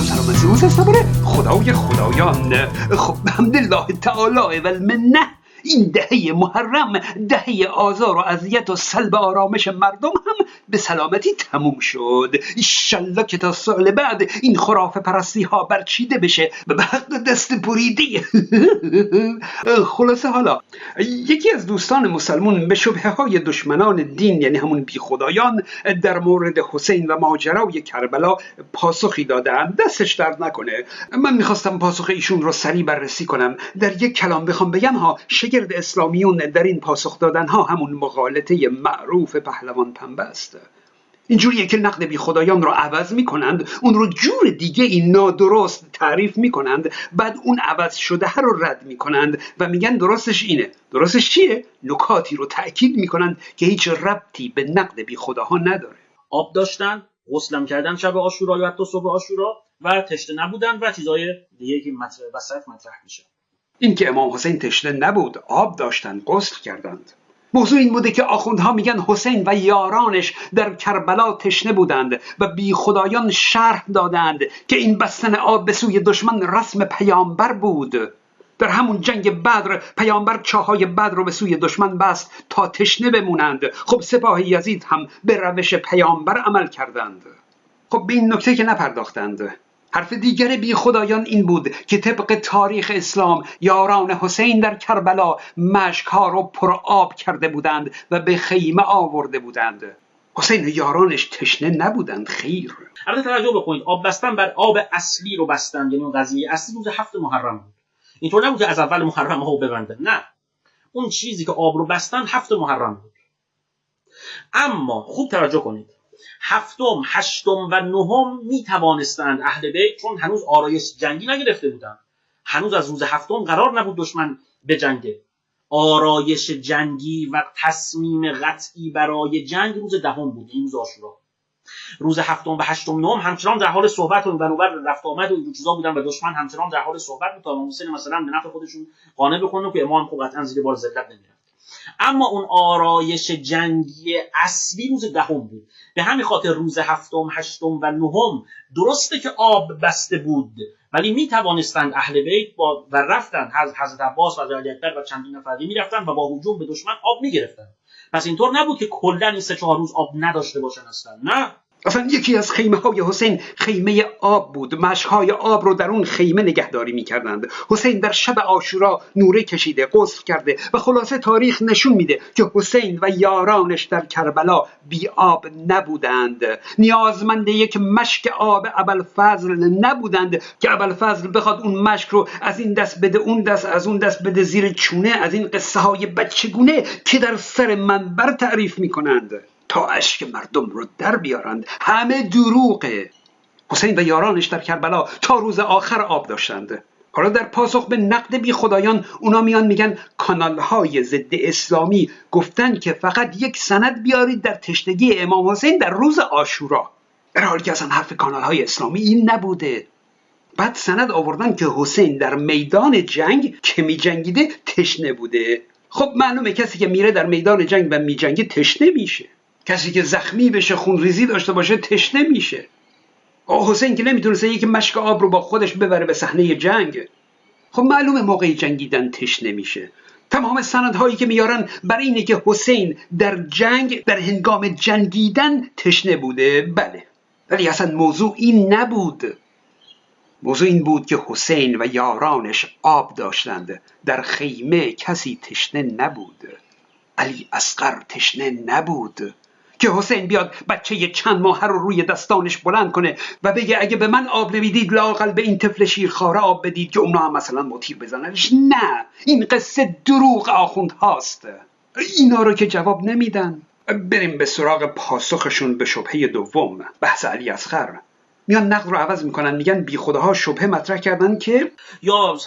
سلام سلام از روز خدای خدایان. خب الحمدلله تعالی و المنه. این دهه محرم دهه آزار و اذیت و سلب آرامش مردم هم به سلامتی تموم شد. ایشالله که تا سال بعد این خرافه پرستی ها برچیده بشه. به حق دست بریده. خلاصه حالا یکی از دوستان مسلمون به شبه های دشمنان دین یعنی همون بی خدایان در مورد حسین و ماجرای کربلا پاسخی دادن دستش درد نکنه. من می‌خواستم پاسخ ایشون رو سریع بررسی کنم. در یک کلام بخوام بگم ها شگرد اسلامیون در این پاسخ دادن ها همون مقالطه معروف پهلوان پنبه است. اینجوریه که نقد بی خدایان رو عوض می کنند اون رو جور دیگه این نادرست تعریف می کنند بعد اون عوض شده ها رو رد می کنند و میگن درستش اینه. درستش چیه؟ نکاتی رو تأکید می کنند که هیچ ربطی به نقد بی خداها نداره. آب داشتن غسلم کردن شب آشورا یا حتی صبح آشورا و تشته نبودن و چیزای دیگه که مطرح وسط مطرح میشه. این که امام حسین تشنه نبود آب داشتن غسل کردند. موضوع این بوده که آخوندها میگن حسین و یارانش در کربلا تشنه بودند و بی خدایان شرح دادند که این بستن آب به سوی دشمن رسم پیامبر بود. در همون جنگ بدر پیامبر چاهای بدر رو به سوی دشمن بست تا تشنه بمونند. خب سپاه یزید هم به روش پیامبر عمل کردند. خب به این نکته که نپرداختند. حرف دیگر بی خدایان این بود که طبق تاریخ اسلام یاران حسین در کربلا مشکها رو پر آب کرده بودند و به خیمه آورده بودند. حسین یارانش تشنه نبودند خیر. البته توجه بکنید آب بستن بر آب اصلی رو بستن یعنی اون قضیه اصلی روز هفت محرم بود. اینطور نبود که از اول محرم ها ببنده نه. اون چیزی که آب رو بستن هفت محرم بود. اما خوب توجه کنید هفتم هشتم و نهم می توانستند اهل بیت چون هنوز آرایش جنگی نگرفته بودند. هنوز از روز هفتم قرار نبود دشمن به جنگه آرایش جنگی و تصمیم قطعی برای جنگ روز دهم بود این روز روز هفتم و هشتم نهم همچنان در حال صحبت و بنوبر رفت آمد و این چیزا بودن و دشمن همچنان در حال صحبت بود تا امام حسین مثلا به نفع خودشون قانع بکنه که امام خوب قطعا زیر بار ذلت نمی‌رفت. اما اون آرایش جنگی اصلی روز دهم بود. به همین خاطر روز هفتم هشتم و نهم درسته که آب بسته بود ولی می توانستند اهل بیت با و رفتن حضرت عباس و علی اکبر و چندین نفر می رفتن و با هجوم به دشمن آب می گرفتن پس اینطور نبود که کلا این سه چهار روز آب نداشته باشن اصلا نه؟ اصلا یکی از خیمه های حسین خیمه آب بود. مشک های آب رو در اون خیمه نگهداری می کردند حسین در شب آشورا نوره کشیده غسل کرده و خلاصه تاریخ نشون میده که حسین و یارانش در کربلا بی آب نبودند. نیازمند یک مشک آب فضل نبودند که فضل بخواد اون مشک رو از این دست بده اون دست از اون دست بده زیر چونه از این قصه های بچگونه که در سر منبر تعریف می‌کنند. تا اشک مردم رو در بیارند. همه دروغه. حسین و یارانش در کربلا تا روز آخر آب داشتند. حالا در پاسخ به نقد بی خدایان اونا میان میگن کانال های ضد اسلامی گفتن که فقط یک سند بیارید در تشنگی امام حسین در روز آشورا در حالی که اصلا حرف کانال های اسلامی این نبوده. بعد سند آوردن که حسین در میدان جنگ که می جنگیده تشنه بوده. خب معلومه کسی که میره در میدان جنگ و می جنگی تشنه میشه. کسی که زخمی بشه خونریزی داشته باشه تشنه میشه. آه حسین که نمی‌تونسته یک مشک آب رو با خودش ببره به صحنه جنگ. خب معلومه موقع جنگیدن تشنه میشه. تمام سندهایی که میارن بر اینه که حسین در جنگ در هنگام جنگیدن تشنه بوده. بله. ولی اصلا موضوع این نبود. موضوع این بود که حسین و یارانش آب داشتند. در خیمه کسی تشنه نبود. علی اسقر تشنه نبود. که حسین بیاد بچه چند ماه رو روی دستانش بلند کنه و بگه اگه به من آب نمی‌دید لاقل به این طفل شیرخواره آب بدید که اونا هم مثلا مطیر بزننش. نه این قصه دروغ آخوند هاست. اینا رو که جواب نمیدن. بریم به سراغ پاسخشون به شبهه دوم بحث علی اصغر. میان نقد رو عوض می‌کنن میگن بی خداها شبهه مطرح کردن که یا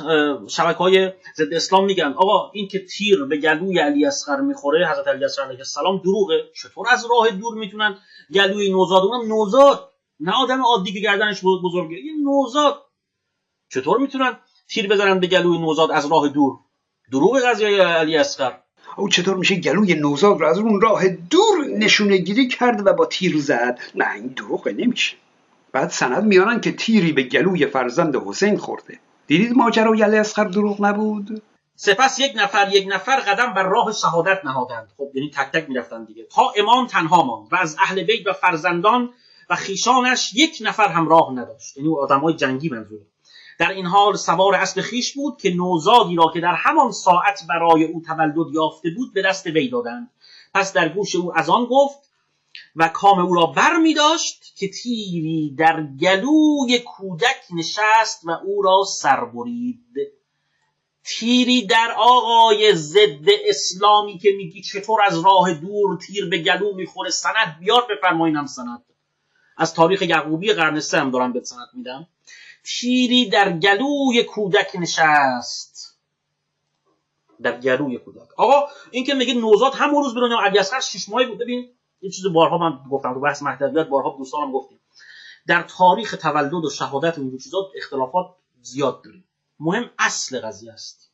شبکه های ضد اسلام میگن آقا این که تیر به گلوی علی اصغر می‌خوره حضرت علی اصغر علیه السلام دروغه چطور از راه دور می‌تونن گلوی نوزاد؟ اونم نوزاد نه آدم عادی که گردنش بزرگه این نوزاد. چطور می‌تونن تیر بزنن به گلوی نوزاد از راه دور؟ دروغ قضیه علی اصغر. او چطور میشه گلوی نوزاد رو از اون راه دور نشونه گیری کرد و با تیر زد؟ نه این دروغه نمیشه. بعد سند میارن که تیری به گلوی فرزند حسین خورده. دیدید ماجرای علی اصغر دروغ نبود؟ سپس یک نفر یک نفر قدم بر راه شهادت نهادند. خب یعنی تک تک می‌رفتن دیگه. تا امام تنها ماند و از اهل بیت و فرزندان و خیشانش یک نفر هم راه نداشت. یعنی آدمای جنگی منظوره در این حال سوار اسب خیش بود که نوزادی را که در همان ساعت برای او تولد یافته بود به دست وی دادند. پس در گوش او از آن گفت و کام او را بر می داشت که تیری در گلوی کودک نشست و او را سر برید. تیری در آقای ضد اسلامی که میگی چطور از راه دور تیر به گلو می‌خوره سند بیار بفرمایینم سند. از تاریخ یعقوبی قرن سه هم دارم به سند میدم. تیری در گلوی کودک نشست. در گلوی کودک. آقا این که میگه نوزاد همون روز به علی اصغر شش ماهه بود. ببین این چیز بارها من گفتم تو بحث مهدویت بارها دوستانم گفتیم. در تاریخ تولد و شهادت و این چیزا اختلافات زیاد داریم. مهم اصل قضیه است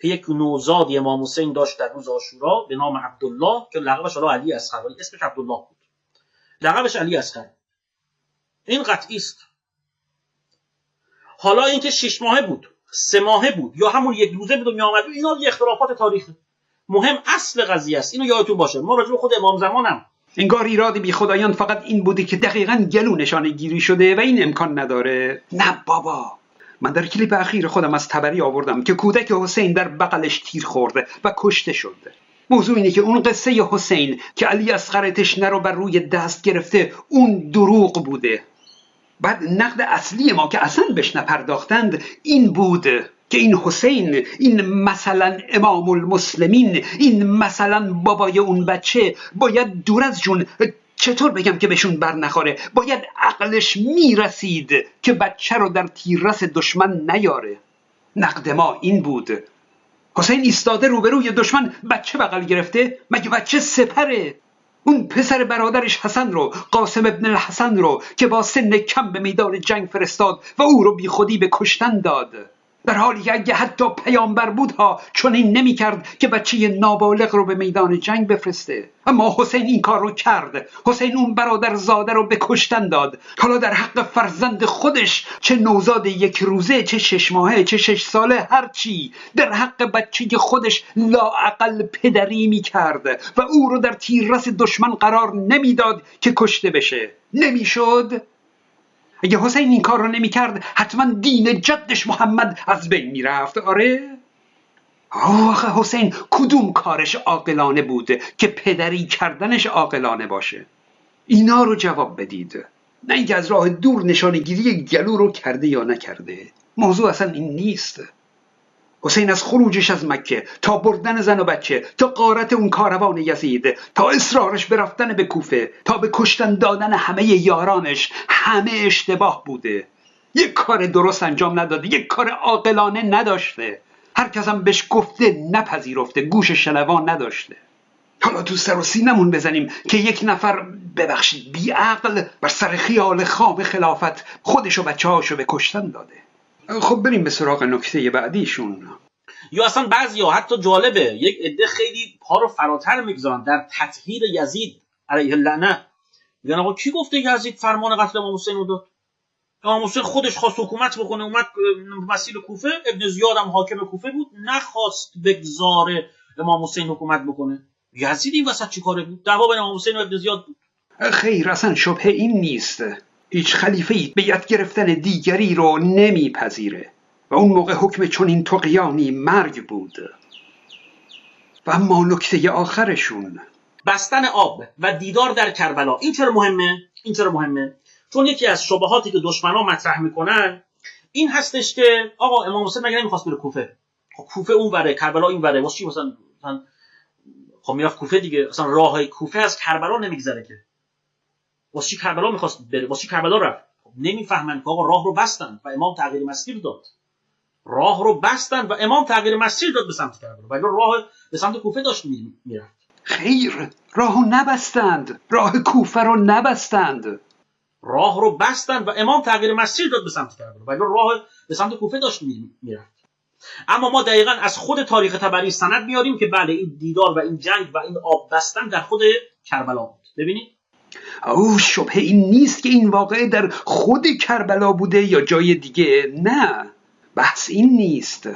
که یک نوزادی امام حسین داشت در روز آشورا به نام عبدالله که لقبش حالا علی اصغر اسمش عبدالله بود. لقبش علی اصغر. این قطعی است. حالا اینکه شش ماهه بود سه ماهه بود یا همون یک روزه به دنیا آمد اینا یه اختلافات تاریخی. مهم اصل قضیه است. اینو یادتون باشه. ما راجع به خود امام زمانم. انگار ایراد بی خدایان فقط این بوده که دقیقا گلو نشانه گیری شده و این امکان نداره. نه بابا. من در کلیپ اخیر خودم از تبری آوردم که کودک حسین در بغلش تیر خورده و کشته شده. موضوع اینه که اون قصه حسین که علی اصغر تشنه رو بر روی دست گرفته اون دروغ بوده. بعد نقد اصلی ما که اصلا بهش نپرداختند این بود که این حسین این مثلا امام المسلمین این مثلا بابای اون بچه باید دور از جون چطور بگم که بهشون بر نخوره؟ باید عقلش می‌رسید که بچه رو در تیررس دشمن نیاره. نقد ما این بود. حسین ایستاده روبروی دشمن بچه بغل گرفته مگه بچه سپره؟ اون پسر برادرش حسن رو قاسم ابن الحسن رو که با سن کم به میدان جنگ فرستاد و او رو بی خودی به کشتن داد. در حالی که اگه حتی پیامبر بود ها چون این نمی کرد که بچه نابالغ رو به میدان جنگ بفرسته. اما حسین این کار رو کرد. حسین اون برادر زاده رو به کشتن داد. حالا در حق فرزند خودش چه نوزاد یک روزه چه شش ماهه چه شش ساله هرچی در حق بچه خودش لاعقل پدری می کرد و او رو در تیررس دشمن قرار نمی‌داد که کشته بشه. نمی‌شد؟ اگه حسین این کار رو نمی‌کرد حتما دین جدش محمد از بین می‌رفت. آره؟ آخه حسین کدوم کارش عاقلانه بود که پدری کردنش عاقلانه باشه؟ اینا رو جواب بدید. نه اینکه از راه دور نشانه گیری گلو رو کرده یا نکرده. موضوع اصلا این نیست. حسین از خروجش از مکه تا بردن زن و بچه تا قارت اون کاروان یزید تا اصرارش به رفتن به کوفه تا به کشتن دادن همه یارانش همه اشتباه بوده. یک کار درست انجام نداده یک کار عاقلانه نداشته. هر کسم بهش گفته نپذیرفته گوش شنوان نداشته. حالا تو سر و سینمون بزنیم که یک نفر ببخشید بیعقل بر سر خیال خام خلافت خودش و بچه هاشو به کشتن داده. خب بریم به سراغ نکته بعدیشون. یا اصلا بعضی ها حتی جالبه. یک عده خیلی پا رو فراتر می‌گذارن. در تطهیر یزید علیه لعنه میگن آقا کی گفته یزید فرمان قتل امام حسین رو داد؟ امام حسین خودش خواست حکومت بکنه. اومد مسیل کوفه. ابن زیاد هم حاکم کوفه بود. نخواست بگذاره امام حسین حکومت بکنه. یزید این وسط چیکاره بود؟ دعوا بین امام حسین و ابن زیاد بود. خیر اصلا شبه این نیست. هیچ خلیفه ای یاد گرفتن دیگری رو نمیپذیره و اون موقع حکم چنین تقیانی مرگ بود. و اما نکته آخرشون بستن آب و دیدار در کربلا این چرا مهمه؟ این چرا مهمه؟ چون یکی از شبهاتی که دشمنا مطرح می‌کنن این هستش که آقا امام حسین مگه نمی‌خواست بره کوفه؟ خب کوفه اون وره کربلا این وره واسه چی مثلا خب می‌رفت کوفه دیگه مثلا راه کوفه از کربلا نمیگذره که. واسه چی کربلا می‌خواست بره؟ واسه چی کربلا رفت؟ خب نمی‌فهمن که آقا راه رو بستن و امام تغییر مسیر داد. راه رو بستن و امام تغییر مسیر داد به سمت کربلا. ولی راه به سمت کوفه داشت می‌رفت. خیر راه رو نبستند. راه کوفه رو نبستند. راه رو بستن و امام تغییر مسیر داد به سمت کربلا. ولی راه به سمت کوفه داشت می‌رفت. اما ما دقیقا از خود تاریخ تبری سند میاریم که بله این دیدار و این جنگ و این آب بستن در خود کربلا بود. ببینید؟ او شبه این نیست که این واقعه در خود کربلا بوده یا جای دیگه. نه بحث این نیست.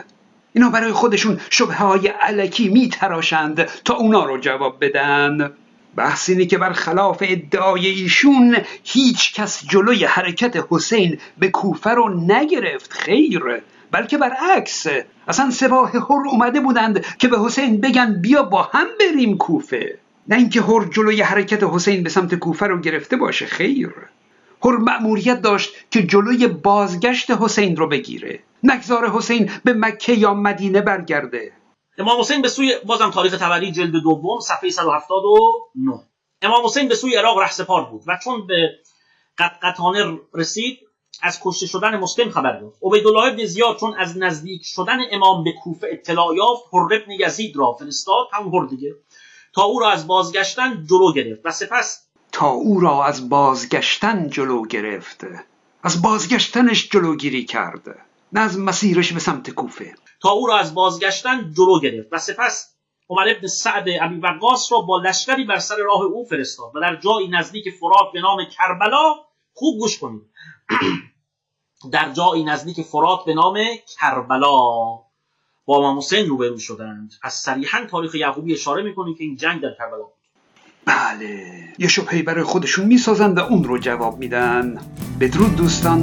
اینا برای خودشون شبه های علکی می تراشند تا اونا رو جواب بدن. بحث اینه که برخلاف ادعای ایشون هیچ کس جلوی حرکت حسین به کوفه رو نگرفت خیر. بلکه برعکس اصلا سپاه هر اومده بودند که به حسین بگن بیا با هم بریم کوفه. نه اینکه هر جلوی حرکت حسین به سمت کوفه رو گرفته باشه خیر. هر مأموریت داشت که جلوی بازگشت حسین رو بگیره. نگذار حسین به مکه یا مدینه برگرده. امام حسین به سوی بازم تاریخ تبری جلد دوم صفحه 179 امام حسین به سوی عراق رهسپار بود و چون به قطقطانه رسید از کشته شدن مسلم خبر داد. عبیدالله ابن زیاد چون از نزدیک شدن امام به کوفه اطلاع یافت هر ابن یزید را فرستاد. هم هر دیگه. تا او را از بازگشتن جلو گرفت. و سپس تا او را از بازگشتن جلو گرفت از بازگشتنش جلوگیری کرد نه از مسیرش به سمت کوفه. تا او را از بازگشتن جلو گرفت. و سپس عمر ابن سعد ابی وقاص را با لشکری بر سر راه او فرستاد و در جایی نزدیک فرات به نام کربلا خوب گوش کنید. در جایی نزدیک فرات به نام کربلا. با امام حسین روبرو شدند از صریحا تاریخ یعقوبی اشاره می‌کنه که این جنگ در کربلا بود. بله. یه شبهی برای خودشون می‌سازن و اون رو جواب میدن. بدرود دوستان.